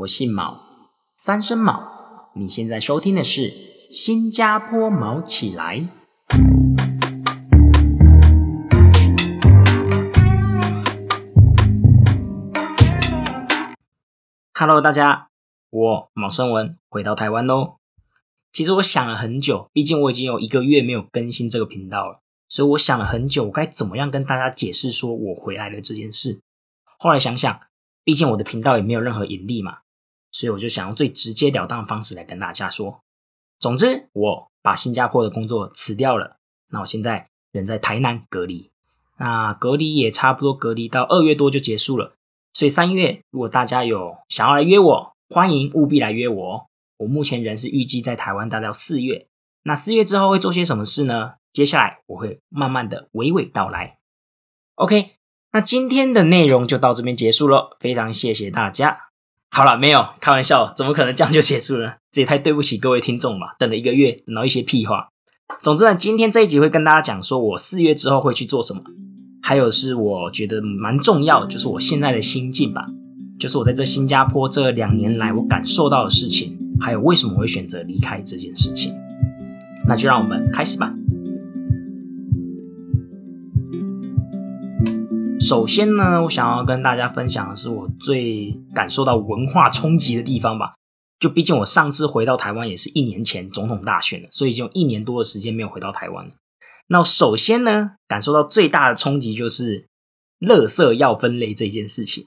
我姓毛，三声毛。你现在收听的是《新加坡毛起来》。Hello，大家，我毛生文回到台湾喽。其实我想了很久，毕竟我已经有一个月没有更新这个频道了，所以我想了很久，我该怎么样跟大家解释说我回来了这件事。后来想想，毕竟我的频道也没有任何盈利嘛，所以我就想用最直截了当的方式来跟大家说。总之，我把新加坡的工作辞掉了，那我现在人在台南隔离，那隔离也差不多隔离到二月多就结束了。所以三月，如果大家有想要来约我，欢迎务必来约我。我目前人是预计在台湾待到四月，那四月之后会做些什么事呢？接下来我会慢慢的娓娓道来。OK，那今天的内容就到这边结束了，非常谢谢大家。好了，没有开玩笑，怎么可能这样就结束了？这也太对不起各位听众了，等了一个月，等到一些屁话。总之呢，今天这一集会跟大家讲说我四月之后会去做什么。还有是我觉得蛮重要，就是我现在的心境吧，就是我在这新加坡这两年来我感受到的事情，还有为什么会选择离开这件事情。那就让我们开始吧。首先呢，我想要跟大家分享的是我最感受到文化冲击的地方吧。就毕竟我上次回到台湾也是一年前总统大选了，所以已经有一年多的时间没有回到台湾了。那首先呢，感受到最大的冲击就是垃圾要分类这件事情。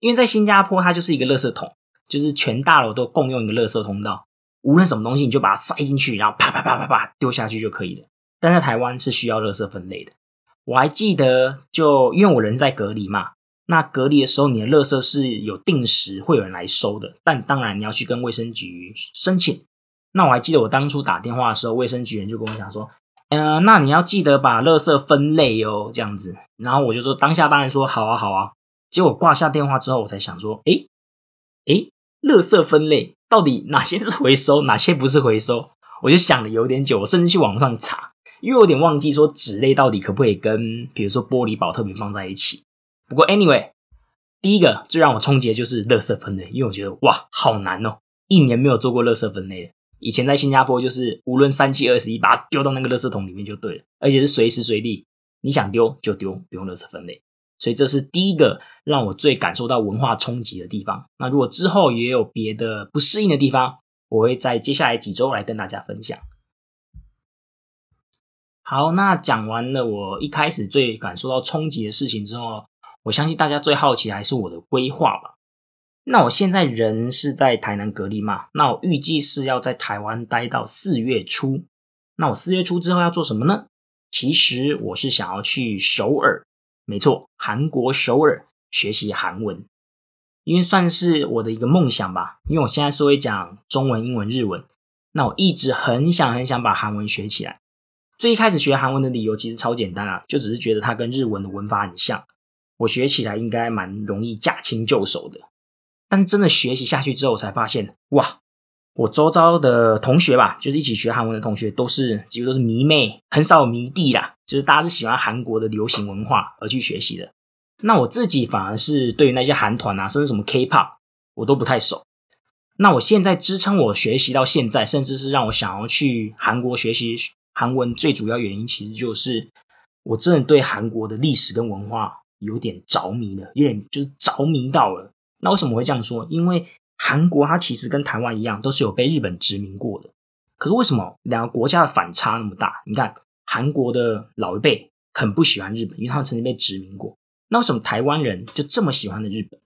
因为在新加坡，它就是一个垃圾桶，就是全大楼都共用一个垃圾通道，无论什么东西，你就把它塞进去，然后啪啪啪啪啪丢下去就可以了。但在台湾是需要垃圾分类的。我还记得，就因为我人在隔离嘛，那隔离的时候，你的垃圾是有定时会有人来收的，但当然你要去跟卫生局申请。那我还记得我当初打电话的时候，卫生局人就跟我讲说。嗯，那你要记得把垃圾分类哦，这样子。然后我就说当下当然说好啊好啊。结果挂下电话之后，我才想说，诶诶，垃圾分类到底哪些是回收，哪些不是回收？我就想了有点久，我甚至去网上查，因为有点忘记说纸类到底可不可以跟比如说玻璃保特瓶放在一起。不过 anyway，第一个最让我冲击的就是垃圾分类，因为我觉得哇好难哦，一年没有做过垃圾分类了。以前在新加坡，就是无论三七二十一，把它丢到那个垃圾桶里面就对了，而且是随时随地，你想丢就丢，不用垃圾分类。所以这是第一个让我最感受到文化冲击的地方。那如果之后也有别的不适应的地方，我会在接下来几周来跟大家分享。好，那讲完了我一开始最感受到冲击的事情之后，我相信大家最好奇还是我的规划吧。那我现在人是在台南隔离嘛？那我预计是要在台湾待到四月初。那我四月初之后要做什么呢？其实我是想要去首尔，没错，韩国首尔学习韩文，因为算是我的一个梦想吧。因为我现在是会讲中文、英文、日文，那我一直很想很想把韩文学起来。最一开始学韩文的理由其实超简单啊，就只是觉得它跟日文的文法很像，我学起来应该蛮容易驾轻就熟的。但是真的学习下去之后，才发现哇，我周遭的同学吧，就是一起学韩文的同学，都是几乎都是迷妹，很少有迷弟啦。就是大家是喜欢韩国的流行文化而去学习的。那我自己反而是对于那些韩团啊，甚至什么 K-pop，我都不太熟。那我现在支撑我学习到现在，甚至是让我想要去韩国学习韩文，最主要原因其实就是我真的对韩国的历史跟文化有点着迷了，有点就是着迷到了。那为什么会这样说？因为韩国它其实跟台湾一样，都是有被日本殖民过的。可是为什么两个国家的反差那么大？你看，韩国的老一辈很不喜欢日本，因为他们曾经被殖民过。那为什么台湾人就这么喜欢的日本？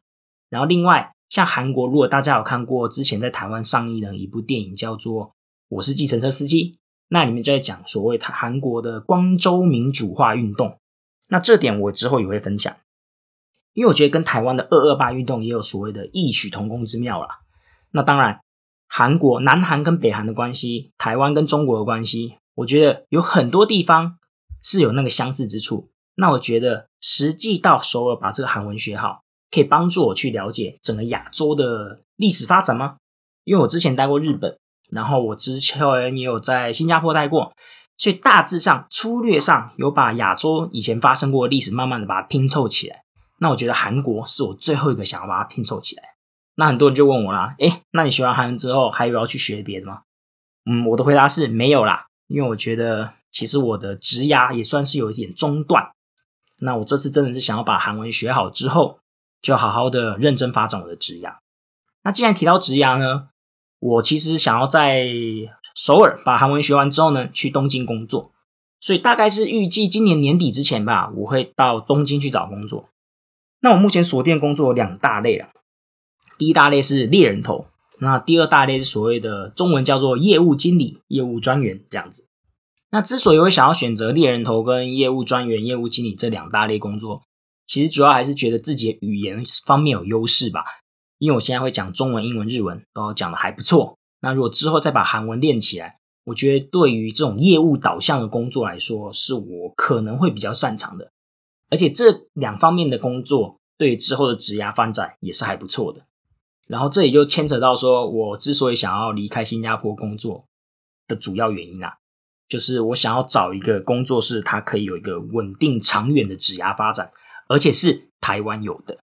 然后另外，像韩国，如果大家有看过之前在台湾上映的一部电影，叫做《我是计程车司机》，那里面就在讲所谓韩韩国的光州民主化运动。那这点我之后也会分享。因为我觉得跟台湾的二二八运动也有所谓的异曲同工之妙啦。那当然，韩国南韩跟北韩的关系，台湾跟中国的关系，我觉得有很多地方是有那个相似之处。那我觉得实际到首尔把这个韩文学好，可以帮助我去了解整个亚洲的历史发展吗？因为我之前待过日本，然后我之前也有在新加坡待过，所以大致上粗略上有把亚洲以前发生过的历史，慢慢的把它拼凑起来。那我觉得韩国是我最后一个想要把它拼凑起来。那很多人就问我啦，诶，那你学完韩文之后还有要去学别的吗？嗯，我的回答是没有啦，因为我觉得其实我的职涯也算是有一点中断。那我这次真的是想要把韩文学好之后，就好好的认真发展我的职涯。那既然提到职涯呢，我其实想要在首尔把韩文学完之后呢，去东京工作。所以大概是预计今年年底之前吧，我会到东京去找工作。那我目前锁定工作有两大类啊。第一大类是猎人头，那第二大类是所谓的中文叫做业务经理、业务专员这样子。那之所以会想要选择猎人头跟业务专员、业务经理这两大类工作，其实主要还是觉得自己的语言方面有优势吧。因为我现在会讲中文、英文、日文都讲的还不错。那如果之后再把韩文练起来，我觉得对于这种业务导向的工作来说，是我可能会比较擅长的。而且这两方面的工作，对之后的职涯发展也是还不错的。然后这也就牵扯到说，我之所以想要离开新加坡工作的主要原因啊，就是我想要找一个工作是它可以有一个稳定长远的职涯发展，而且是台湾有的。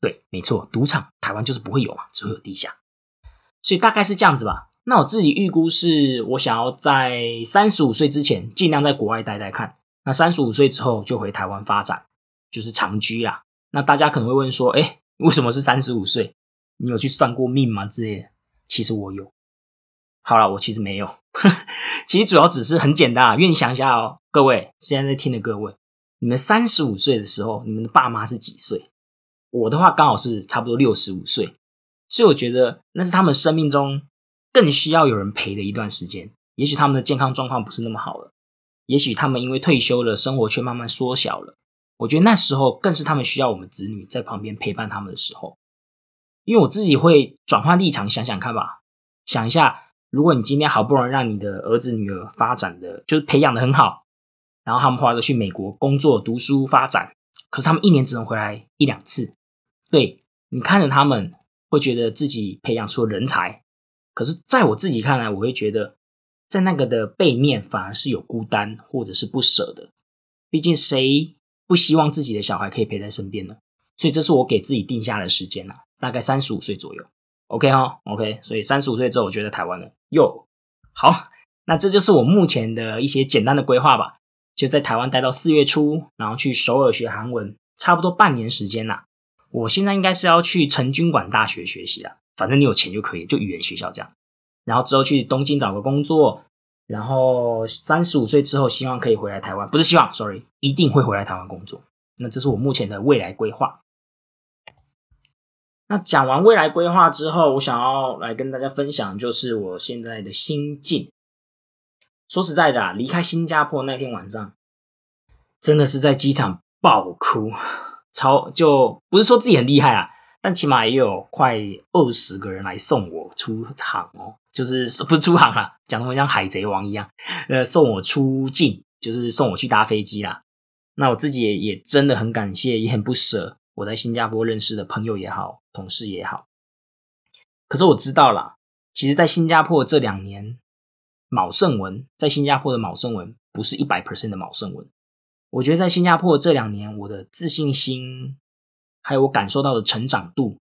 对，没错，赌场台湾就是不会有嘛，只会有地下。所以大概是这样子吧。那我自己预估是我想要在三十五岁之前尽量在国外待待看，那三十五岁之后就回台湾发展，就是长居啦。那大家可能会问说，哎，为什么是三十五岁？你有去算过命吗？之类的，其实我有。好了，我其实没有。其实主要只是很简单啊，因为你想一下哦，各位现在在听的各位，你们三十五岁的时候，你们的爸妈是几岁？我的话刚好是差不多六十五岁，所以我觉得那是他们生命中更需要有人陪的一段时间。也许他们的健康状况不是那么好了，也许他们因为退休了，生活却慢慢缩小了。我觉得那时候更是他们需要我们子女在旁边陪伴他们的时候。因为我自己会转换立场想想看吧，想一下，如果你今天好不容易让你的儿子女儿发展的，就是培养的很好，然后他们后来都去美国工作、读书、发展，可是他们一年只能回来一两次，对你看着他们会觉得自己培养出了人才，可是在我自己看来，我会觉得在那个的背面反而是有孤单或者是不舍的，毕竟谁不希望自己的小孩可以陪在身边呢？所以这是我给自己定下的时间了。大概三十五岁左右，OK 哈，OK，所以三十五岁之后，我觉得台湾了。哟，好，那这就是我目前的一些简单的规划吧。就在台湾待到四月初，然后去首尔学韩文，差不多半年时间啦。我现在应该是要去成均馆大学学习了，反正你有钱就可以，就语言学校这样。然后之后去东京找个工作，然后三十五岁之后，希望可以回来台湾，不是希望，sorry，一定会回来台湾工作。那这是我目前的未来规划。那讲完未来规划之后，我想要来跟大家分享，就是我现在的心境。说实在的啊，离开新加坡那天晚上，真的是在机场爆哭，超就不是说自己很厉害啊，但起码也有快二十个人来送我出航哦，就是不是出航啊，讲的我像海贼王一样，呃，送我出境，就是送我去搭飞机啦。那我自己也也真的很感谢，也很不舍。我在新加坡认识的朋友也好，同事也好，可是我知道啦，其实，在新加坡这两年，卯盛文在新加坡的卯圣文不是一百 percent 的卯圣文。我觉得在新加坡这两年，我的自信心还有我感受到的成长度，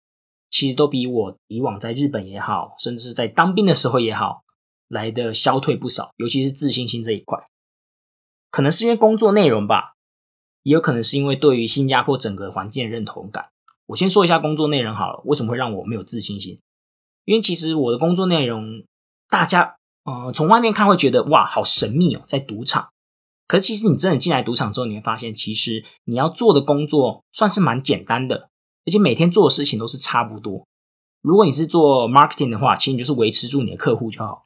其实都比我以往在日本也好，甚至是在当兵的时候也好，来的消退不少。尤其是自信心这一块，可能是因为工作内容吧。也有可能是因为对于新加坡整个环境的认同感。我先说一下工作内容好了，为什么会让我没有自信心？因为其实我的工作内容，大家呃从外面看会觉得哇好神秘哦，在赌场。可是其实你真的进来赌场之后，你会发现，其实你要做的工作算是蛮简单的，而且每天做的事情都是差不多。如果你是做 marketing 的话，其实你就是维持住你的客户就好。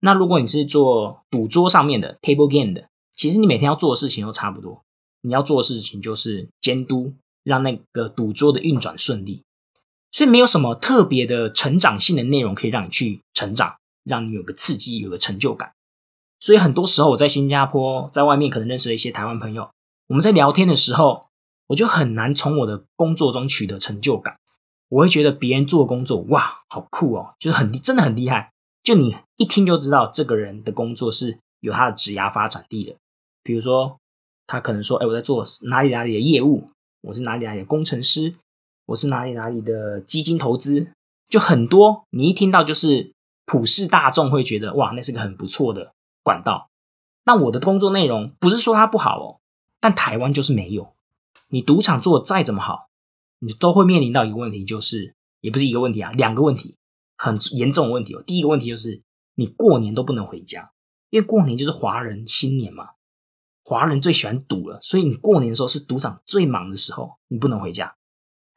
那如果你是做赌桌上面的 table game 的，其实你每天要做的事情都差不多。你要做的事情就是监督，让那个赌桌的运转顺利，所以没有什么特别的成长性的内容可以让你去成长，让你有个刺激，有个成就感。所以很多时候我在新加坡，在外面可能认识了一些台湾朋友，我们在聊天的时候，我就很难从我的工作中取得成就感。我会觉得别人做工作哇，好酷哦，就是很真的很厉害，就你一听就知道这个人的工作是有他的职涯发展力的，比如说。他可能说：“哎，我在做哪里哪里的业务，我是哪里哪里的工程师，我是哪里哪里的基金投资，就很多你一听到就是普世大众会觉得哇，那是个很不错的管道。但我的工作内容不是说它不好哦，但台湾就是没有。你赌场做的再怎么好，你都会面临到一个问题，就是也不是一个问题啊，两个问题，很严重的问题哦。第一个问题就是你过年都不能回家，因为过年就是华人新年嘛，华人最喜欢赌了，所以你过年的时候是赌场最忙的时候，你不能回家。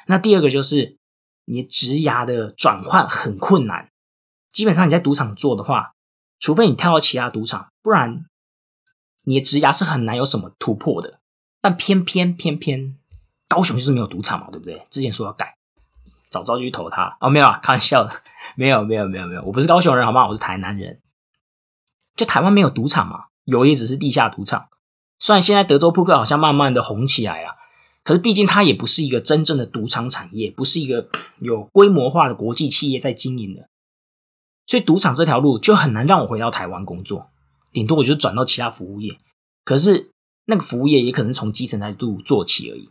那第二个就是你职涯的转换很困难，基本上你在赌场做的话，除非你跳到其他赌场，不然。你的职涯是很难有什么突破的，但偏偏偏偏高雄就是没有赌场嘛，对不对？之前说要改，早早就去投他哦，没有啊，开玩笑的，没有没有没有没有，我不是高雄人好吗？我是台南人，就台湾没有赌场嘛，有也只是地下赌场。虽然现在德州扑克好像慢慢的红起来了，可是毕竟它也不是一个真正的赌场产业，不是一个有规模化的国际企业在经营的，所以赌场这条路就很难让我回到台湾工作。顶多我就转到其他服务业，可是那个服务业也可能从基层态度做起而已，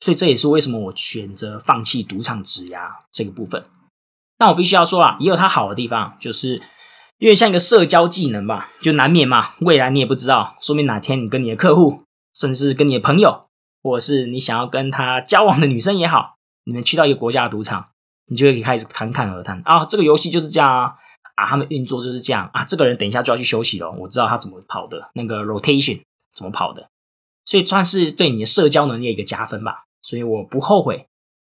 所以这也是为什么我选择放弃赌场质押这个部分。但我必须要说啊，也有它好的地方，就是有点像一个社交技能吧，就难免嘛。未来你也不知道，说明哪天你跟你的客户，甚至跟你的朋友，或者是你想要跟他交往的女生也好，你们去到一个国家的赌场，你就会开始侃侃而谈啊，这个游戏就是这样啊。啊，他们运作就是这样啊。这个人等一下就要去休息了，我知道他怎么跑的，那个 rotation 怎么跑的，所以算是对你的社交能力的一个加分吧。所以我不后悔，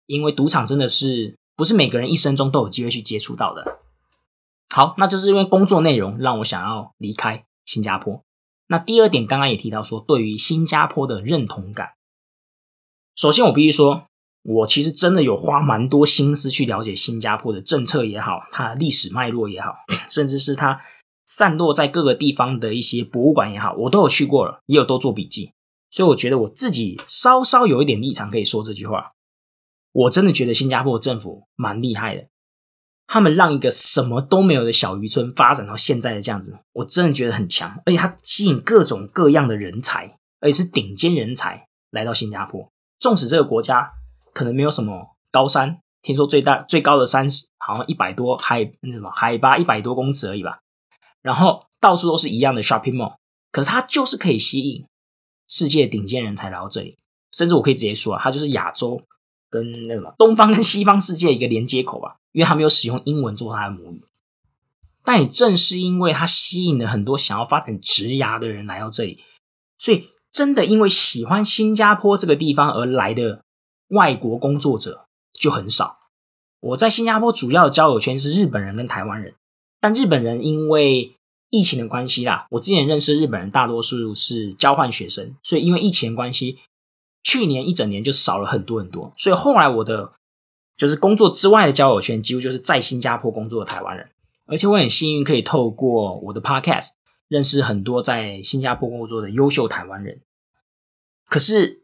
因为赌场真的是不是每个人一生中都有机会去接触到的。好，那就是因为工作内容让我想要离开新加坡。那第二点，刚刚也提到说，对于新加坡的认同感。首先，我必须说。我其实真的有花蛮多心思去了解新加坡的政策也好，它的历史脉络也好，甚至是它散落在各个地方的一些博物馆也好，我都有去过了，也有都做笔记。所以我觉得我自己稍稍有一点立场可以说这句话。我真的觉得新加坡政府蛮厉害的，他们让一个什么都没有的小渔村发展到现在的这样子，我真的觉得很强。而且它吸引各种各样的人才，而且是顶尖人才来到新加坡。纵使这个国家。可能没有什么高山，听说最大最高的山好像一百多海那什么海拔一百多公尺而已吧。然后到处都是一样的 shopping mall，可是它就是可以吸引世界顶尖人才来到这里。甚至我可以直接说啊，它就是亚洲跟那什么东方跟西方世界一个连接口吧，因为它没有使用英文做它的母语。但也正是因为它吸引了很多想要发展职涯的人来到这里，所以真的因为喜欢新加坡这个地方而来的。外国工作者就很少。我在新加坡主要的交友圈是日本人跟台湾人，但日本人因为疫情的关系啦，我之前认识日本人大多数是交换学生，所以因为疫情的关系，去年一整年就少了很多很多。所以后来我的就是工作之外的交友圈，几乎就是在新加坡工作的台湾人，而且我很幸运可以透过我的 Podcast 认识很多在新加坡工作的优秀台湾人。可是。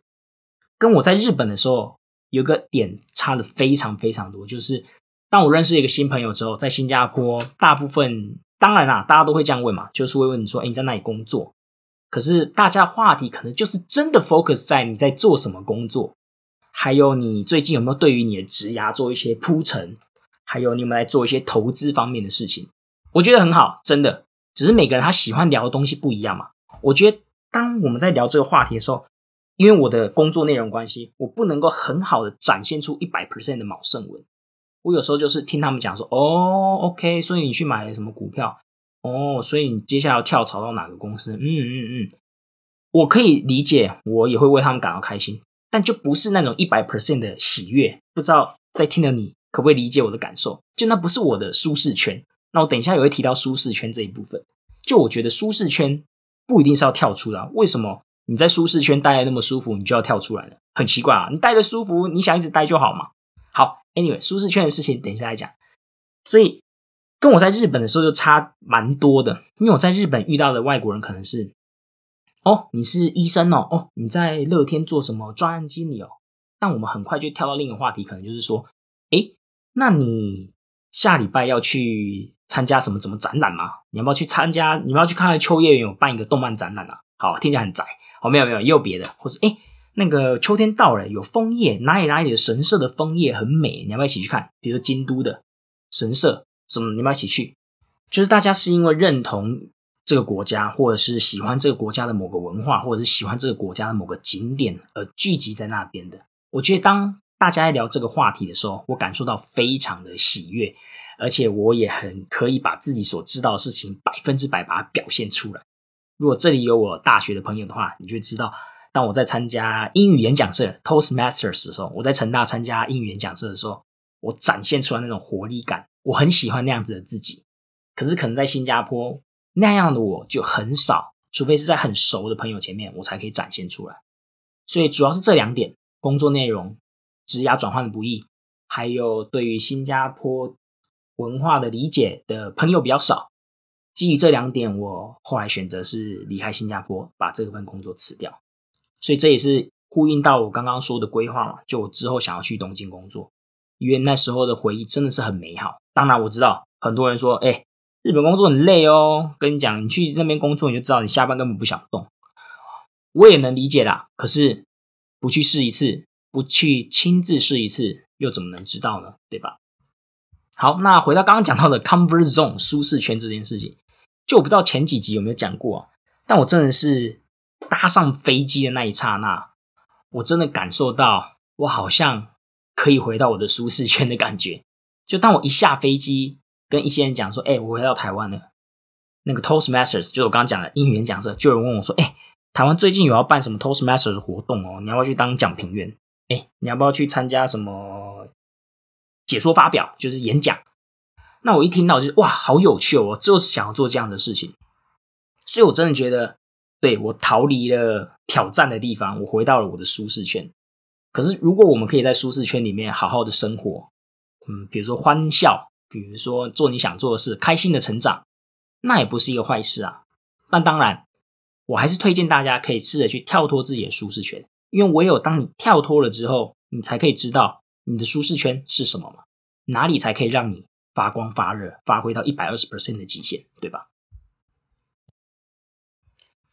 跟我在日本的时候有个点差的非常非常多，就是当我认识一个新朋友之后，在新加坡，大部分当然啦，大家都会这样问嘛，就是会问你说：“哎，你在哪里工作？”可是大家话题可能就是真的 focus 在你在做什么工作，还有你最近有没有对于你的职涯做一些铺陈，还有你有没有在做一些投资方面的事情。我觉得很好，真的，只是每个人他喜欢聊的东西不一样嘛。我觉得当我们在聊这个话题的时候。因为我的工作内容关系，我不能够很好的展现出一百 percent 的卯盛文。我有时候就是听他们讲说，哦，OK，所以你去买了什么股票？哦，所以你接下来要跳槽到哪个公司？嗯嗯嗯，我可以理解，我也会为他们感到开心，但就不是那种一百 percent 的喜悦。不知道在听的你可不可以理解我的感受？就那不是我的舒适圈。那我等一下也会提到舒适圈这一部分。就我觉得舒适圈不一定是要跳出的，为什么？你在舒适圈待的那么舒服，你就要跳出来了，很奇怪啊！你待的舒服，你想一直待就好嘛。好，Anyway，舒适圈的事情等一下再讲。所以跟我在日本的时候就差蛮多的，因为我在日本遇到的外国人可能是，哦，你是医生哦，哦，你在乐天做什么专案经理哦？但我们很快就跳到另一个话题，可能就是说，诶，那你下礼拜要去参加什么什么展览吗？你要不要去参加？你要不要去看看秋叶原有办一个动漫展览啊？好，听起来很窄。哦，没有没有，也有别的，或者哎，那个秋天到了，有枫叶，哪里哪里的神社的枫叶很美，你要不要一起去看？比如说京都的，神社什么，你们一起去。就是大家是因为认同这个国家，或者是喜欢这个国家的某个文化，或者是喜欢这个国家的某个景点而聚集在那边的。我觉得当大家在聊这个话题的时候，我感受到非常的喜悦，而且我也很可以把自己所知道的事情百分之百把它表现出来。如果这里有我大学的朋友的话，你就会知道，当我在参加英语演讲社 Toastmasters 的时候，我在成大参加英语演讲社的时候，我展现出来那种活力感，我很喜欢那样子的自己。可是可能在新加坡那样的我就很少，除非是在很熟的朋友前面，我才可以展现出来。所以主要是这两点：工作内容、职涯转换的不易，还有对于新加坡文化的理解的朋友比较少。基于这两点，我后来选择是离开新加坡，把这份工作辞掉。所以这也是呼应到我刚刚说的规划嘛，就我之后想要去东京工作，因为那时候的回忆真的是很美好。当然我知道很多人说，哎，日本工作很累哦。跟你讲，你去那边工作，你就知道你下班根本不想动。我也能理解啦，可是不去试一次，不去亲自试一次，又怎么能知道呢？对吧？好，那回到刚刚讲到的 comfort zone 舒适圈这件事情。就我不知道前几集有没有讲过，但我真的是搭上飞机的那一刹那，我真的感受到我好像可以回到我的舒适圈的感觉。就当我一下飞机，跟一些人讲说：“哎，我回到台湾了。”那个 Toastmasters 就是我刚刚讲的英语演讲社，就有人问我说：“哎，台湾最近有要办什么 Toastmasters 的活动哦？你要不要去当讲评员？哎，你要不要去参加什么解说发表，就是演讲？”那我一听到就是哇，好有趣哦！就是想要做这样的事情，所以我真的觉得，对我逃离了挑战的地方，我回到了我的舒适圈。可是，如果我们可以在舒适圈里面好好的生活，嗯，比如说欢笑，比如说做你想做的事，开心的成长，那也不是一个坏事啊。但当然，我还是推荐大家可以试着去跳脱自己的舒适圈，因为唯有当你跳脱了之后，你才可以知道你的舒适圈是什么嘛，哪里才可以让你。发光发热，发挥到一百二十 percent 的极限，对吧？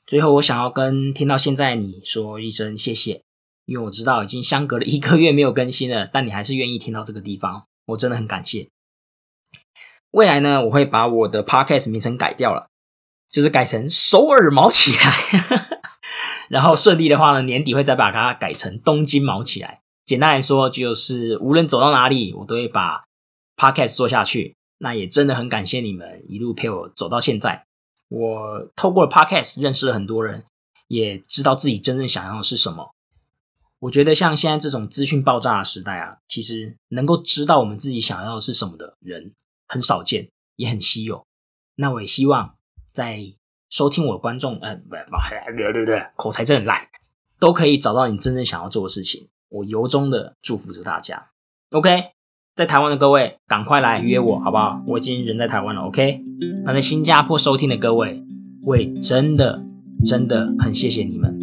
最后，我想要跟听到现在你说一声谢谢，因为我知道已经相隔了一个月没有更新了，但你还是愿意听到这个地方，我真的很感谢。未来呢，我会把我的 podcast 名称改掉了，就是改成首尔毛起来，然后顺利的话呢，年底会再把它改成东京毛起来。简单来说，就是无论走到哪里，我都会把。Podcast 做下去，那也真的很感谢你们一路陪我走到现在。我透过了 Podcast 认识了很多人，也知道自己真正想要的是什么。我觉得像现在这种资讯爆炸的时代啊，其实能够知道我们自己想要的是什么的人很少见，也很稀有。那我也希望在收听我的观众，嗯，不不对对，口才真的烂，都可以找到你真正想要做的事情。我由衷的祝福着大家。OK。在台湾的各位，赶快来约我，好不好？我已经人在台湾了，OK。那在新加坡收听的各位，我也真的真的很谢谢你们。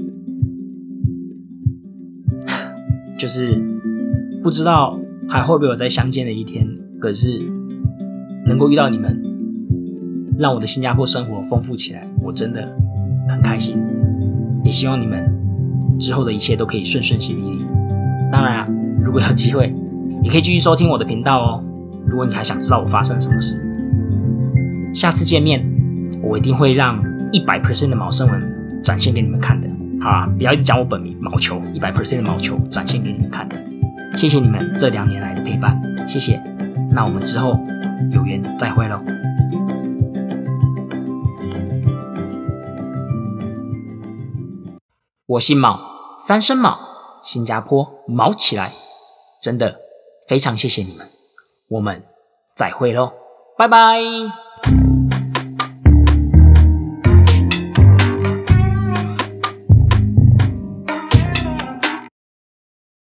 就是不知道还会不会有再相见的一天，可是能够遇到你们，让我的新加坡生活丰富起来，我真的很开心。也希望你们之后的一切都可以顺顺利利。当然啊，如果有机会。你可以继续收听我的频道哦。如果你还想知道我发生了什么事，下次见面我一定会让一百 percent 的毛生文展现给你们看的。好啊，不要一直讲我本名毛球，一百 percent 的毛球展现给你们看的。谢谢你们这两年来的陪伴，谢谢。那我们之后有缘再会喽。我姓毛，三声毛，新加坡毛起来，真的。非常谢谢你们，我们再会喽，拜拜。